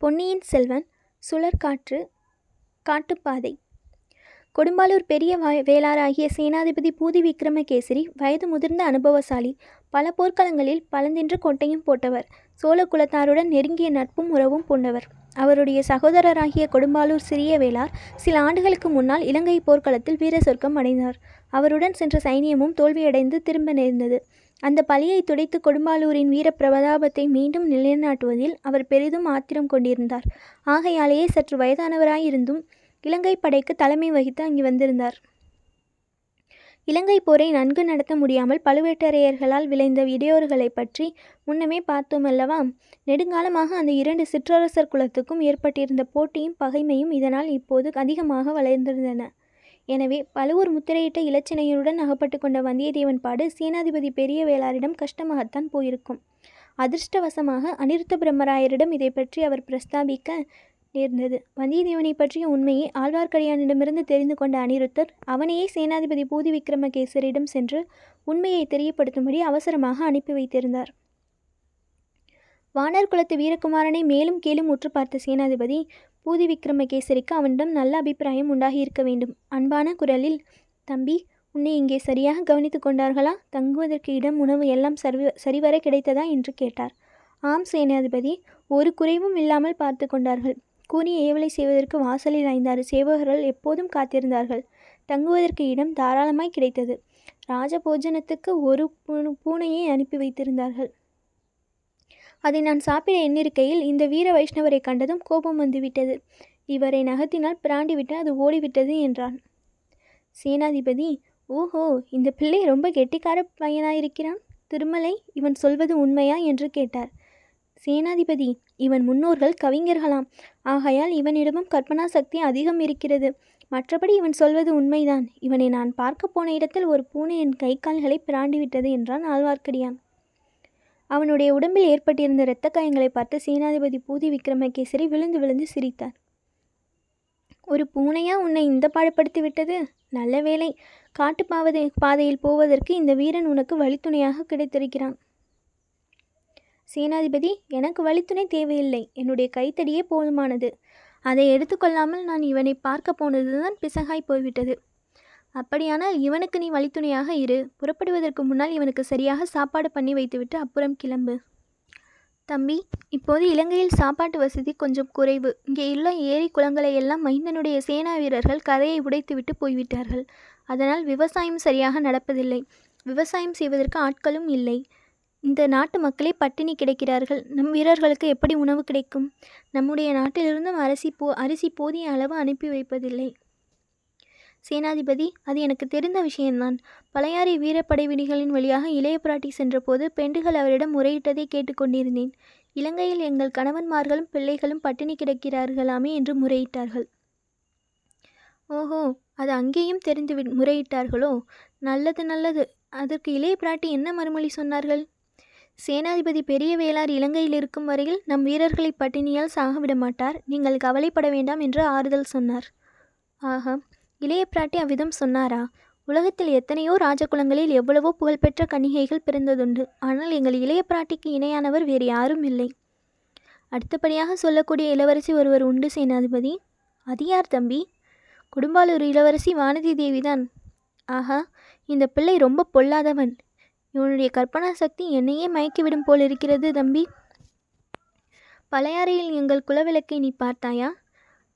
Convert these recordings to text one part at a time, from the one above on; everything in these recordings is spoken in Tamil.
பொன்னியின் செல்வன் சுழற்காற்று காட்டுப்பாதை. கொடும்பாலூர் பெரிய வேளாராகிய சேனாதிபதி பூதி விக்ரமகேசரி வயது முதிர்ந்த அனுபவசாலி பல போர்க்களங்களில் பலந்தின்று கொட்டையும் போட்டவர் சோழ குலத்தாருடன் நெருங்கிய நட்பும் உறவும் பூண்டவர் அவருடைய சகோதரராகிய கொடும்பாலூர் சிறிய வேளார் சில ஆண்டுகளுக்கு முன்னால் இலங்கை போர்க்களத்தில் வீர சொர்க்கம் அடைந்தார். அவருடன் சென்ற சைனியமும் தோல்வியடைந்து திரும்ப நேர்ந்தது. அந்த பழியை துடைத்து கொடும்பாலூரின் வீர பிரதாபத்தை மீண்டும் நிலைநாட்டுவதில் அவர் பெரிதும் ஆத்திரம் கொண்டிருந்தார். ஆகையாலேயே சற்று வயதானவராயிருந்தும் இலங்கை படைக்கு தலைமை வகித்து அங்கு வந்திருந்தார். இலங்கை போரை நன்கு நடத்த முடியாமல் பழுவேட்டரையர்களால் விளைந்த இடையூறுகளைப் பற்றி முன்னமே பார்த்தோம் அல்லவா? நெடுங்காலமாக அந்த இரண்டு சிற்றரசர் குலத்துக்கும் ஏற்பட்டிருந்த போட்டியும் பகைமையும் இதனால் இப்போது அதிகமாக வளர்ந்திருந்தன. எனவே பழுவூர் முத்திரையிட்ட இலச்சினையுடன் அகப்பட்டு கொண்ட வந்தியத்தேவன் பாடு சேனாதிபதி பெரிய வேளாரிடம் கஷ்டமாகத்தான் போயிருக்கும். அதிர்ஷ்டவசமாக அனிருத்த பிரம்மராயரிடம் இதை பற்றி அவர் பிரஸ்தாபிக்க நேர்ந்தது. வந்தியத்தேவனை பற்றிய உண்மையை ஆழ்வார்க்கடியானிடமிருந்து தெரிந்து கொண்ட அனிருத்தர் அவனையே சேனாதிபதி பூதி விக்ரமகேசரிடம் சென்று உண்மையை தெரியப்படுத்தும்படி அவசரமாக அனுப்பி வைத்திருந்தார். வானர் குலத்து வீரகுமாரனை மேலும் கீழும் உற்று பார்த்த சேனாதிபதி பூதி விக்ரமகேசரிக்கு அவனிடம் நல்ல அபிப்பிராயம் உண்டாகியிருக்க வேண்டும். அன்பான குரலில் தம்பி உன்னை இங்கே சரியாக கவனித்து கொண்டார்களா? தங்குவதற்கு இடம் உணவு எல்லாம் சரி சரிவர கிடைத்ததா? என்று கேட்டார். ஆம் சேனாதிபதி. ஒரு குறைவும் இல்லாமல் பார்த்து கொண்டார்கள். கூறிய ஏவலை செய்வதற்கு வாசலில் ஐந்தாறு சேவகர்கள் எப்போதும் காத்திருந்தார்கள். தங்குவதற்கு இடம் தாராளமாய் கிடைத்தது. ராஜபோஜனத்துக்கு ஒரு பூனையை அனுப்பி வைத்திருந்தார்கள். அதை நான் சாப்பிட எண்ணிருக்கையில் இந்த வீர வைஷ்ணவரை கண்டதும் கோபம் வந்துவிட்டது. இவரை நகர்த்தினால் பிராண்டிவிட்டு அது ஓடிவிட்டது என்றான். சேனாதிபதி ஓஹோ இந்த பிள்ளை ரொம்ப கெட்டிக்கார பையனாயிருக்கிறான். திருமலை இவன் சொல்வது உண்மையா? என்று கேட்டார். சேனாதிபதி இவன் முன்னோர்கள் கவிஞர்களாம். ஆகையால் இவனிடமும் கற்பனா சக்தி அதிகம் இருக்கிறது. மற்றபடி இவன் சொல்வது உண்மைதான். இவனை நான் பார்க்க போன இடத்தில் ஒரு பூனை என் கை கால்களை பிராண்டிவிட்டது என்றான் ஆழ்வார்க்கடியான். அவனுடைய உடம்பில் ஏற்பட்டிருந்த இரத்த காயங்களை பார்த்து சேனாதிபதி பூதி விக்ரமகேசரி விழுந்து விழுந்து சிரித்தார். ஒரு பூனையா உன்னை இந்த பாடுபடுத்தி விட்டது நல்ல வேளை. காட்டு பாவதை பாதையில் போவதற்கு இந்த வீரன் உனக்கு வழித்துணையாக கிடைத்திருக்கிறான். சேனாதிபதி எனக்கு வழித்துணை தேவையில்லை. என்னுடைய கைத்தடியே போதுமானது. அதை எடுத்துக்கொள்ளாமல் நான் இவனை பார்க்க போனதுதான் பிசகாய் போய்விட்டது. அப்படியானால் இவனுக்கு நீ வழித்துணையாக இரு. புறப்படுவதற்கு முன்னால் இவனுக்கு சரியாக சாப்பாடு பண்ணி வைத்துவிட்டு அப்புறம் கிளம்பு. தம்பி இப்போது இலங்கையில் சாப்பாட்டு வசதி கொஞ்சம் குறைவு. இங்கே உள்ள ஏரி குளங்களை எல்லாம் மைந்தனுடைய சேனா வீரர்கள் கதையை உடைத்துவிட்டு போய்விட்டார்கள். அதனால் விவசாயம் சரியாக நடப்பதில்லை. விவசாயம் செய்வதற்கு ஆட்களும் இல்லை. இந்த நாட்டு மக்களே பட்டினி கிடைக்கிறார்கள். நம் வீரர்களுக்கு எப்படி உணவு கிடைக்கும்? நம்முடைய நாட்டிலிருந்தும் அரிசி போ அரிசி போதிய அளவு அனுப்பி வைப்பதில்லை. சேனாதிபதி அது எனக்கு தெரிந்த விஷயம்தான். பழையாறை வீரப்படை விடிகளின் வழியாக இளைய பிராட்டி சென்றபோது பெண்டுகள் அவரிடம் முறையிட்டதை கேட்டுக்கொண்டிருந்தேன் இலங்கையில் எங்கள் கணவன்மார்களும் பிள்ளைகளும் பட்டினி கிடக்கிறார்களாமே என்று முறையிட்டார்கள். ஓஹோ அது அங்கேயும் தெரிந்து வி- முறையிட்டார்களோ? நல்லது நல்லது. அதற்கு இளைய பிராட்டி என்ன மறுமொழி சொன்னார்கள்? சேனாதிபதி பெரிய வேளார் இலங்கையில் இருக்கும் வரையில் நம் வீரர்களை பட்டினியால் சாகவிட மாட்டார் நீங்கள் கவலைப்பட வேண்டாம் என்று ஆறுதல் சொன்னார். ஆஹா இளைய பிராட்டி அவ்விதம் சொன்னாரா? உலகத்தில் எத்தனையோ ராஜகுலங்களில் எவ்வளவோ புகழ்பெற்ற கன்னிகைகள் பிறந்ததுண்டு. ஆனால் எங்கள் இளைய பிராட்டிக்கு இணையானவர் வேறு யாரும் இல்லை. அடுத்தபடியாக சொல்லக்கூடிய இளவரசி ஒருவர் உண்டு சேனாதிபதி. அது யார் தம்பி? குடும்பாலூர் இளவரசி வானதி தேவிதான். ஆஹா இந்த பிள்ளை ரொம்ப பொல்லாதவன். இவனுடைய கற்பனா சக்தி என்னையே மயக்கிவிடும் போல் இருக்கிறது தம்பி. பழையாறையில் எங்கள் குலவிளக்கை நீ பார்த்தாயா?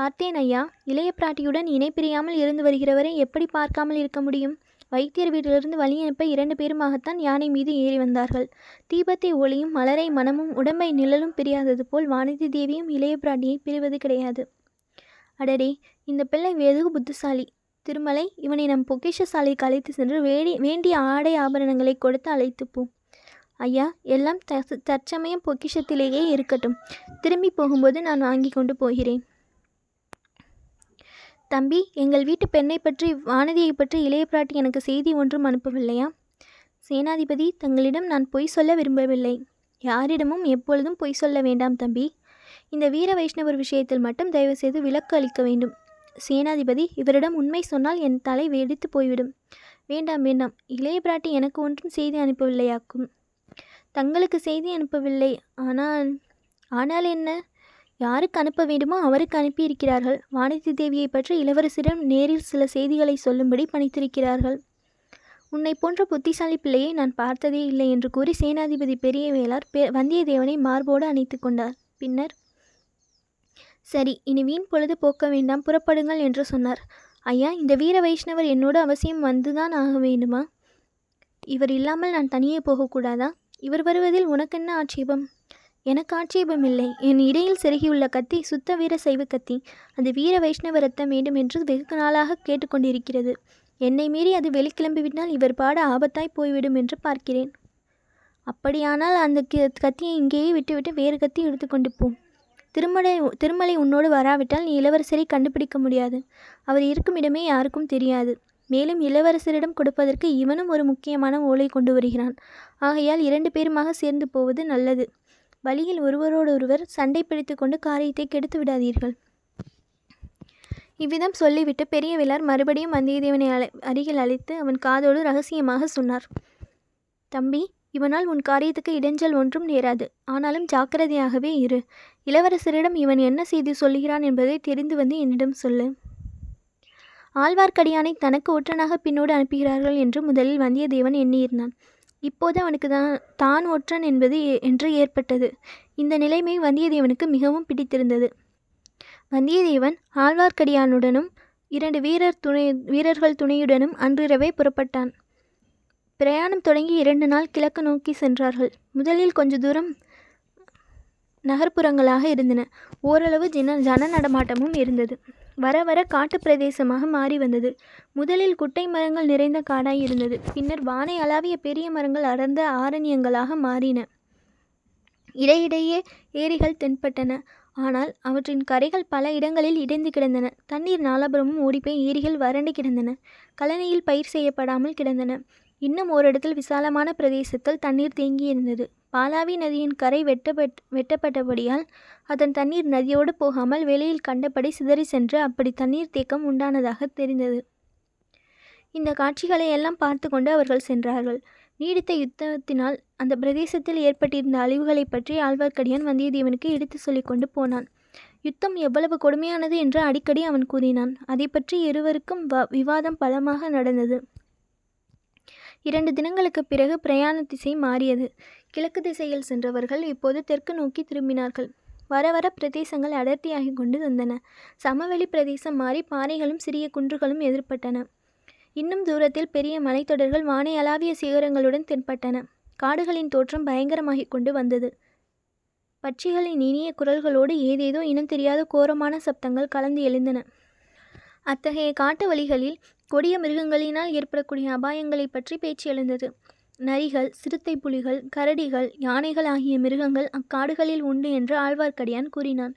பார்த்தேன் ஐயா இளைய பிராட்டியுடன் இணைப்பிரியாமல் இருந்து வருகிறவரை எப்படி பார்க்காமல் இருக்க முடியும்? வைத்தியர் வீட்டிலிருந்து வழி அனுப்ப இரண்டு பேருமாகத்தான் யானை மீது ஏறி வந்தார்கள். தீபத்தை ஒளியும் மலரை மனமும் உடம்பை நிழலும் பிரியாதது போல் வானதி தேவியும் இளைய பிராட்டியை பிரிவது கிடையாது. அடடே இந்த பிள்ளை வெகு புத்திசாலி. திருமலை இவனை நம் பொக்கிஷசாலைக்கு அழைத்து சென்று வேடி வேண்டிய ஆடை ஆபரணங்களை கொடுத்து அழைத்து போ ஐயா எல்லாம் த தற்சமயம் பொக்கிஷத்திலேயே இருக்கட்டும். திரும்பி போகும்போது நான் வாங்கி கொண்டு போகிறேன். தம்பி எங்கள் வீட்டு பெண்ணை பற்றி வானதியை பற்றி இளைய பிராட்டி எனக்கு செய்தி ஒன்றும் அனுப்பவில்லையா? சேனாதிபதி தங்களிடம் நான் பொய் சொல்ல விரும்பவில்லை. யாரிடமும் எப்பொழுதும் பொய் சொல்ல வேண்டாம் தம்பி. இந்த வீர வைஷ்ணவர் விஷயத்தில் மட்டும் தயவுசெய்து விலக்கு அளிக்க வேண்டும். சேனாதிபதி இவரிடம் உண்மை சொன்னால் என் தலை வெடித்து போய்விடும். வேண்டாம் வேண்டாம். இளைய பிராட்டி எனக்கு ஒன்றும் செய்தி அனுப்பவில்லையாக்கும். தங்களுக்கு செய்தி அனுப்பவில்லை. ஆனால் ஆனால் என்ன? யாருக்கு அனுப்ப வேண்டுமோ அவருக்கு அனுப்பியிருக்கிறார்கள். வானதி தேவியை பற்றி இளவரசரிடம் நேரில் சில செய்திகளை சொல்லும்படி பணித்திருக்கிறார்கள். உன்னை போன்ற புத்திசாலி பிள்ளையை நான் பார்த்ததே இல்லை என்று கூறி சேனாதிபதி பெரிய வேளார் பெ வந்தியத்தேவனை மார்போடு அணைத்து கொண்டார். பின்னர் சரி இனி வீண் பொழுது போக்க வேண்டாம் புறப்படுங்கள் என்று சொன்னார். ஐயா இந்த வீர வைஷ்ணவர் என்னோடு அவசியம் வந்துதான் ஆக வேண்டுமா? இவர் இல்லாமல் நான் தனியே போகக்கூடாதா? இவர் வருவதில் உனக்கென்ன ஆட்சேபம்? எனக்கு ஆட்சேபம் இல்லை. என் இடையில் செருகியுள்ள கத்தி சுத்த வீர சைவ கத்தி. அது வீர வைஷ்ணவ ரத்தம் வேண்டும் என்று வெகு நாளாக கேட்டுக்கொண்டிருக்கிறது. என்னை மீறி அது வெளிக்கிளம்பிவிட்டால் இவர் பாட ஆபத்தாய் போய்விடும் என்று பார்க்கிறேன். அப்படியானால் அந்த கத்தியை இங்கேயே விட்டுவிட்டு வேறு கத்தி எடுத்துக்கொண்டு போ திருமலை திருமலை உன்னோடு வராவிட்டால் நீ இளவரசரை கண்டுபிடிக்க முடியாது. அவர் இருக்கும் இடமே யாருக்கும் தெரியாது. மேலும் இளவரசரிடம் கொடுப்பதற்கு இவனும் ஒரு முக்கியமான ஓலை கொண்டு வருகிறான். ஆகையால் இரண்டு பேருமாக சேர்ந்து போவது நல்லது. வழியில் ஒருவரோடொருவர் சண்டை பிடித்து கொண்டு காரியத்தை கெடுத்து விடாதீர்கள். இவ்விதம் சொல்லிவிட்டு பெரிய வேளார் மறுபடியும் வந்தியத்தேவனை அழை அருகில் அழைத்து அவன் காதோடு ரகசியமாக சொன்னார். தம்பி இவனால் உன் காரியத்துக்கு இடைஞ்சல் ஒன்றும் நேராது. ஆனாலும் ஜாக்கிரதையாகவே இரு. இளவரசரிடம் இவன் என்ன செய்தி சொல்கிறான் என்பதை தெரிந்து வந்து என்னிடம் சொல்லு. ஆழ்வார்க்கடியானை தனக்கு ஒற்றனாக பின்னோடு அனுப்புகிறார்கள் என்று முதலில் வந்தியத்தேவன் எண்ணியிருந்தான். இப்போது அவனுக்கு தான் தான் ஒற்றன் என்பது என்று ஏற்பட்டது. இந்த நிலைமை வந்தியத்தேவனுக்கு மிகவும் பிடித்திருந்தது. வந்தியத்தேவன் ஆழ்வார்க்கடியானுடனும் இரண்டு வீரர் துணை வீரர்கள் துணையுடனும் அன்றிரவே புறப்பட்டான். பிரயாணம் தொடங்கி இரண்டு நாள் கிழக்கு நோக்கி சென்றார்கள். முதலில் கொஞ்ச தூரம் நகர்ப்புறங்களாக இருந்தன. ஓரளவு ஜன ஜன நடமாட்டமும் இருந்தது. வர வர காட்டுப் பிரதேசமாக மாறி வந்தது. முதலில் குட்டை மரங்கள் நிறைந்த காடாய் இருந்தது. பின்னர் வானை அளாவிய பெரிய மரங்கள் அடர்ந்த ஆரண்யங்களாக மாறின. இடையிடையே ஏரிகள் தென்பட்டன. ஆனால் அவற்றின் கரைகள் பல இடங்களில் இடைந்து கிடந்தன. தண்ணீர் நாலாபுரமும் ஓடிப்போய் ஏரிகள் வறண்டு கிடந்தன. கழனியில் பயிர் செய்யப்படாமல் கிடந்தன. இன்னும் ஓரிடத்தில் விசாலமான பிரதேசத்தில் தண்ணீர் தேங்கியிருந்தது பாலாவி நதியின் கரை வெட்டப்பட் வெட்டப்பட்டபடியால் அதன் தண்ணீர் நதியோடு போகாமல் வெளியில் கண்டபடி சிதறி சென்று அப்படி தண்ணீர் தேக்கம் உண்டானதாக தெரிந்தது. இந்த காட்சிகளை எல்லாம் பார்த்து கொண்டு அவர்கள் சென்றார்கள். நீடித்த யுத்தத்தினால் அந்த பிரதேசத்தில் ஏற்பட்டிருந்த அழிவுகளைப் பற்றி ஆழ்வார்க்கடியான் வந்தியத்தேவனுக்கு எடுத்து சொல்லிக்கொண்டு போனான். யுத்தம் எவ்வளவு கொடுமையானது என்று அடிக்கடி அவன் கூறினான். அதை பற்றி இருவருக்கும் வ விவாதம் பலமாக நடந்தது. இரண்டு தினங்களுக்குப் பிறகு பிரயாண திசை மாறியது. கிழக்கு திசையில் சென்றவர்கள் இப்போது தெற்கு நோக்கி திரும்பினார்கள். வர வர பிரதேசங்கள் அடர்த்தியாகி கொண்டு வந்தன. சமவெளி பிரதேசம் மாறி பாறைகளும் சிறிய குன்றுகளும் எதிர்பட்டன. இன்னும் தூரத்தில் பெரிய மலைத்தொடர்கள் வானை அளாவிய சிகரங்களுடன் தென்பட்டன. காடுகளின் தோற்றம் பயங்கரமாகிக் கொண்டு வந்தது. பட்சிகளின் இனிய குரல்களோடு ஏதேதோ இனம் தெரியாத கோரமான சப்தங்கள் கலந்து எழுந்தன. அத்தகைய காட்டு வழிகளில் கொடிய மிருகங்களினால் ஏற்படக்கூடிய அபாயங்களைப் பற்றி பேச்சு எழுந்தது. நரிகள் சிறுத்தை புலிகள் கரடிகள் யானைகள் ஆகிய மிருகங்கள் அக்காடுகளில் உண்டு என்று ஆழ்வார்க்கடியான் கூறினான்.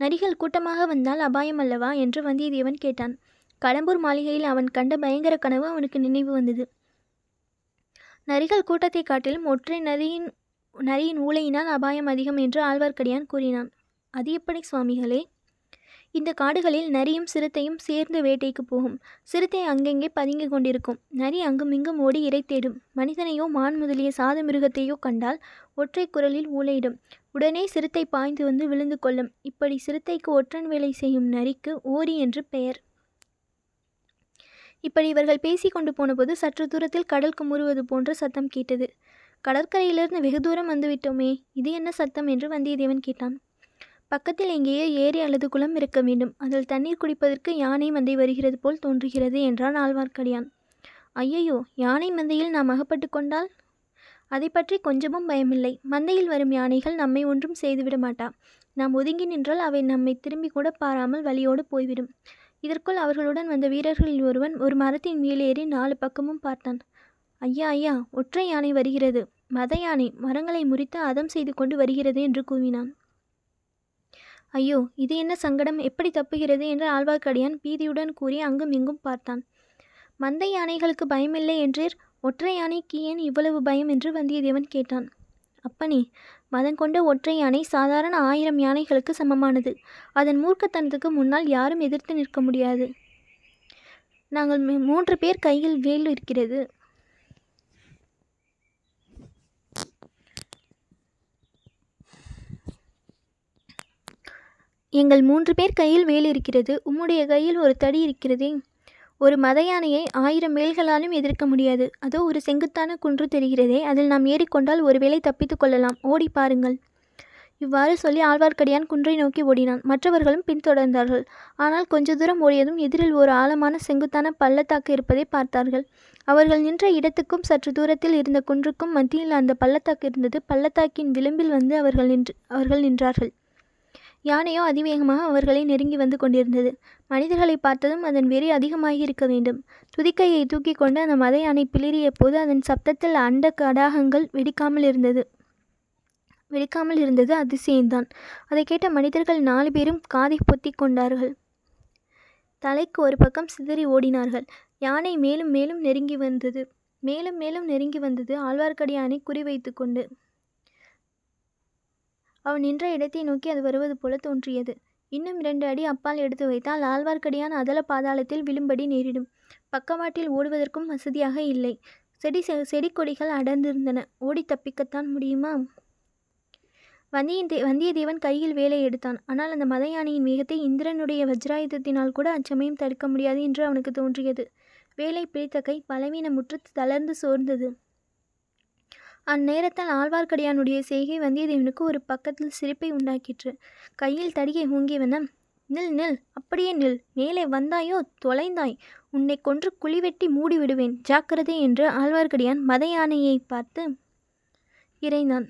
நரிகள் கூட்டமாக வந்தால் அபாயம் அல்லவா? என்று வந்தியத்தேவன் கேட்டான். கடம்பூர் மாளிகையில் அவன் கண்ட பயங்கர கனவு அவனுக்கு நினைவு வந்தது. நரிகள் கூட்டத்தை காட்டிலும் ஒற்றை நரியின் நரியின் ஊளையினால் அபாயம் அதிகம் என்று ஆழ்வார்க்கடியான் கூறினான். அது எப்படி சுவாமிகளே? இந்த காடுகளில் நரியும் சிறுத்தையும் சேர்ந்து வேட்டைக்கு போகும். சிறுத்தை அங்கெங்கே பதுங்கிக் கொண்டிருக்கும். நரி அங்கும் இங்கும் ஓடி இரை தேடும். மனிதனையோ மான் முதலிய சாத மிருகத்தையோ கண்டால் ஒற்றை குரலில் ஊழையிடும் உடனே சிறுத்தை பாய்ந்து வந்து விழுந்து கொள்ளும். இப்படி சிறுத்தைக்கு ஒற்றன் வேலை செய்யும் நரிக்கு ஓரி என்று பெயர். இப்படி இவர்கள் பேசிக்கொண்டு போனபோது சற்று தூரத்தில் கடல் குமுறுவது போன்ற சத்தம் கேட்டது. கடற்கரையிலிருந்து வெகு தூரம் வந்துவிட்டோமே இது என்ன சத்தம் என்று வந்தியத்தேவன் கேட்டான். பக்கத்தில் எங்கேயோ ஏரி அல்லது குளம் இருக்க வேண்டும். அதில் தண்ணீர் குடிப்பதற்கு யானை மந்தை வருகிறது போல் தோன்றுகிறது என்றான் ஆழ்வார்க்கடியான். ஐயையோ யானை மந்தையில் நாம் அகப்பட்டு கொண்டால்? அதை பற்றி கொஞ்சமும் பயமில்லை. மந்தையில் வரும் யானைகள் நம்மை ஒன்றும் செய்துவிட மாட்டா. நாம் ஒதுங்கி நின்றால் அவை நம்மை திரும்பி கூட பாராமல் வழியோடு போய்விடும். இதற்குள் அவர்களுடன் வந்த வீரர்களில் ஒருவன் ஒரு மரத்தின் மேலேறி நாலு பக்கமும் பார்த்தான். ஐயா ஐயா ஒற்றை யானை வருகிறது. மத யானை மரங்களை முறித்து அதம் செய்து கொண்டு வருகிறது என்று கூவினான். ஐயோ இது என்ன சங்கடம்? எப்படி தப்புகிறது? என்று ஆழ்வார்க்கடியான் பீதியுடன் கூறி அங்கும் இங்கும் பார்த்தான். மந்தை யானைகளுக்கு பயமில்லை என்றீர்? ஒற்றை யானைக்கு ஏன் இவ்வளவு பயம்? என்று வந்தியத்தேவன் கேட்டான். அப்பனே மதம் கொண்ட ஒற்றை யானை சாதாரண ஆயிரம் யானைகளுக்கு சமமானது. அதன் மூர்க்கத்தனத்துக்கு முன்னால் யாரும் எதிர்த்து நிற்க முடியாது. நாங்கள் மூன்று பேர் கையில் வேல் இருக்கிறது. எங்கள் மூன்று பேர் கையில் வேல் இருக்கிறது உம்முடைய கையில் ஒரு தடி இருக்கிறதே. ஒரு மத யானையை ஆயிரம் வேல்களாலும் எதிர்க்க முடியாது. அதோ ஒரு செங்குத்தான குன்று தெரிகிறதே அதில் நாம் ஏறிக்கொண்டால் ஒருவேளை தப்பித்து கொள்ளலாம். ஓடி பாருங்கள். இவ்வாறு சொல்லி ஆழ்வார்க்கடியான் குன்றை நோக்கி ஓடினான். மற்றவர்களும் பின்தொடர்ந்தார்கள். ஆனால் கொஞ்ச தூரம் ஓடியதும் எதிரில் ஒரு ஆழமான செங்குத்தான பள்ளத்தாக்கு இருப்பதை பார்த்தார்கள். அவர்கள் நின்ற இடத்துக்கும் சற்று தூரத்தில் இருந்த குன்றுக்கும் மத்தியில் அந்த பள்ளத்தாக்கு இருந்தது. பள்ளத்தாக்கின் விளிம்பில் வந்து அவர்கள் நின்று அவர்கள் நின்றார்கள். யானையோ அதிவேகமாக அவர்களை நெருங்கி வந்து கொண்டிருந்தது. மனிதர்களை பார்த்ததும் அதன் வெறி அதிகமாகி இருக்க வேண்டும். துதிக்கையை தூக்கி கொண்டு அந்த மத யானை பிளிறிய போது அதன் சப்தத்தில் அண்ட கடாகங்கள் வெடிக்காமல் இருந்தது. வெடிக்காமல் இருந்தது அதிசயம்தான். அதை கேட்ட மனிதர்கள் நாலு பேரும் காதை பொத்தி கொண்டார்கள். தலைக்கு ஒரு பக்கம் சிதறி ஓடினார்கள். யானை மேலும் மேலும் நெருங்கி வந்தது. மேலும் மேலும் நெருங்கி வந்தது ஆழ்வார்க்கடியானை குறிவைத்து கொண்டு. அவன் நின்ற இடத்தை நோக்கி அது வருவது போல தோன்றியது. இன்னும் இரண்டு அடி அப்பால் எடுத்து வைத்தால் ஆழ்வார்க்கடியான் அதல பாதாளத்தில் விழும்படி நேரிடும். பக்கவாட்டில் ஓடுவதற்கும் வசதியாக இல்லை. செடி செடி கொடிகள் அடர்ந்திருந்தன. ஓடி தப்பிக்கத்தான் முடியுமா? வந்தியின் தே வந்தியத்தேவன் கையில் வேலை எடுத்தான். ஆனால் அந்த மதயானையின் வேகத்தை இந்திரனுடைய வஜ்ராயுதத்தினால் கூட அச்சமயம் தடுக்க முடியாது என்று அவனுக்கு தோன்றியது. வேலை பிடித்த கை பலவீனமுற்று தளர்ந்து சோர்ந்தது. அந்நேரத்தில் ஆழ்வார்க்கடியானுடைய செய்கை வந்தியத்தேவனுக்கு ஒரு பக்கத்தில் சிரிப்பை உண்டாக்கிற்று. கையில் தடியை ஊங்கியவனம் நில் நில் அப்படியே நில். மேலே வந்தாயோ? தொலைந்தாய். உன்னை கொன்று குழி வெட்டி மூடி விடுவேன் ஜாக்கிரதை என்று ஆழ்வார்க்கடியான் மத யானையை பார்த்து இறைந்தான்.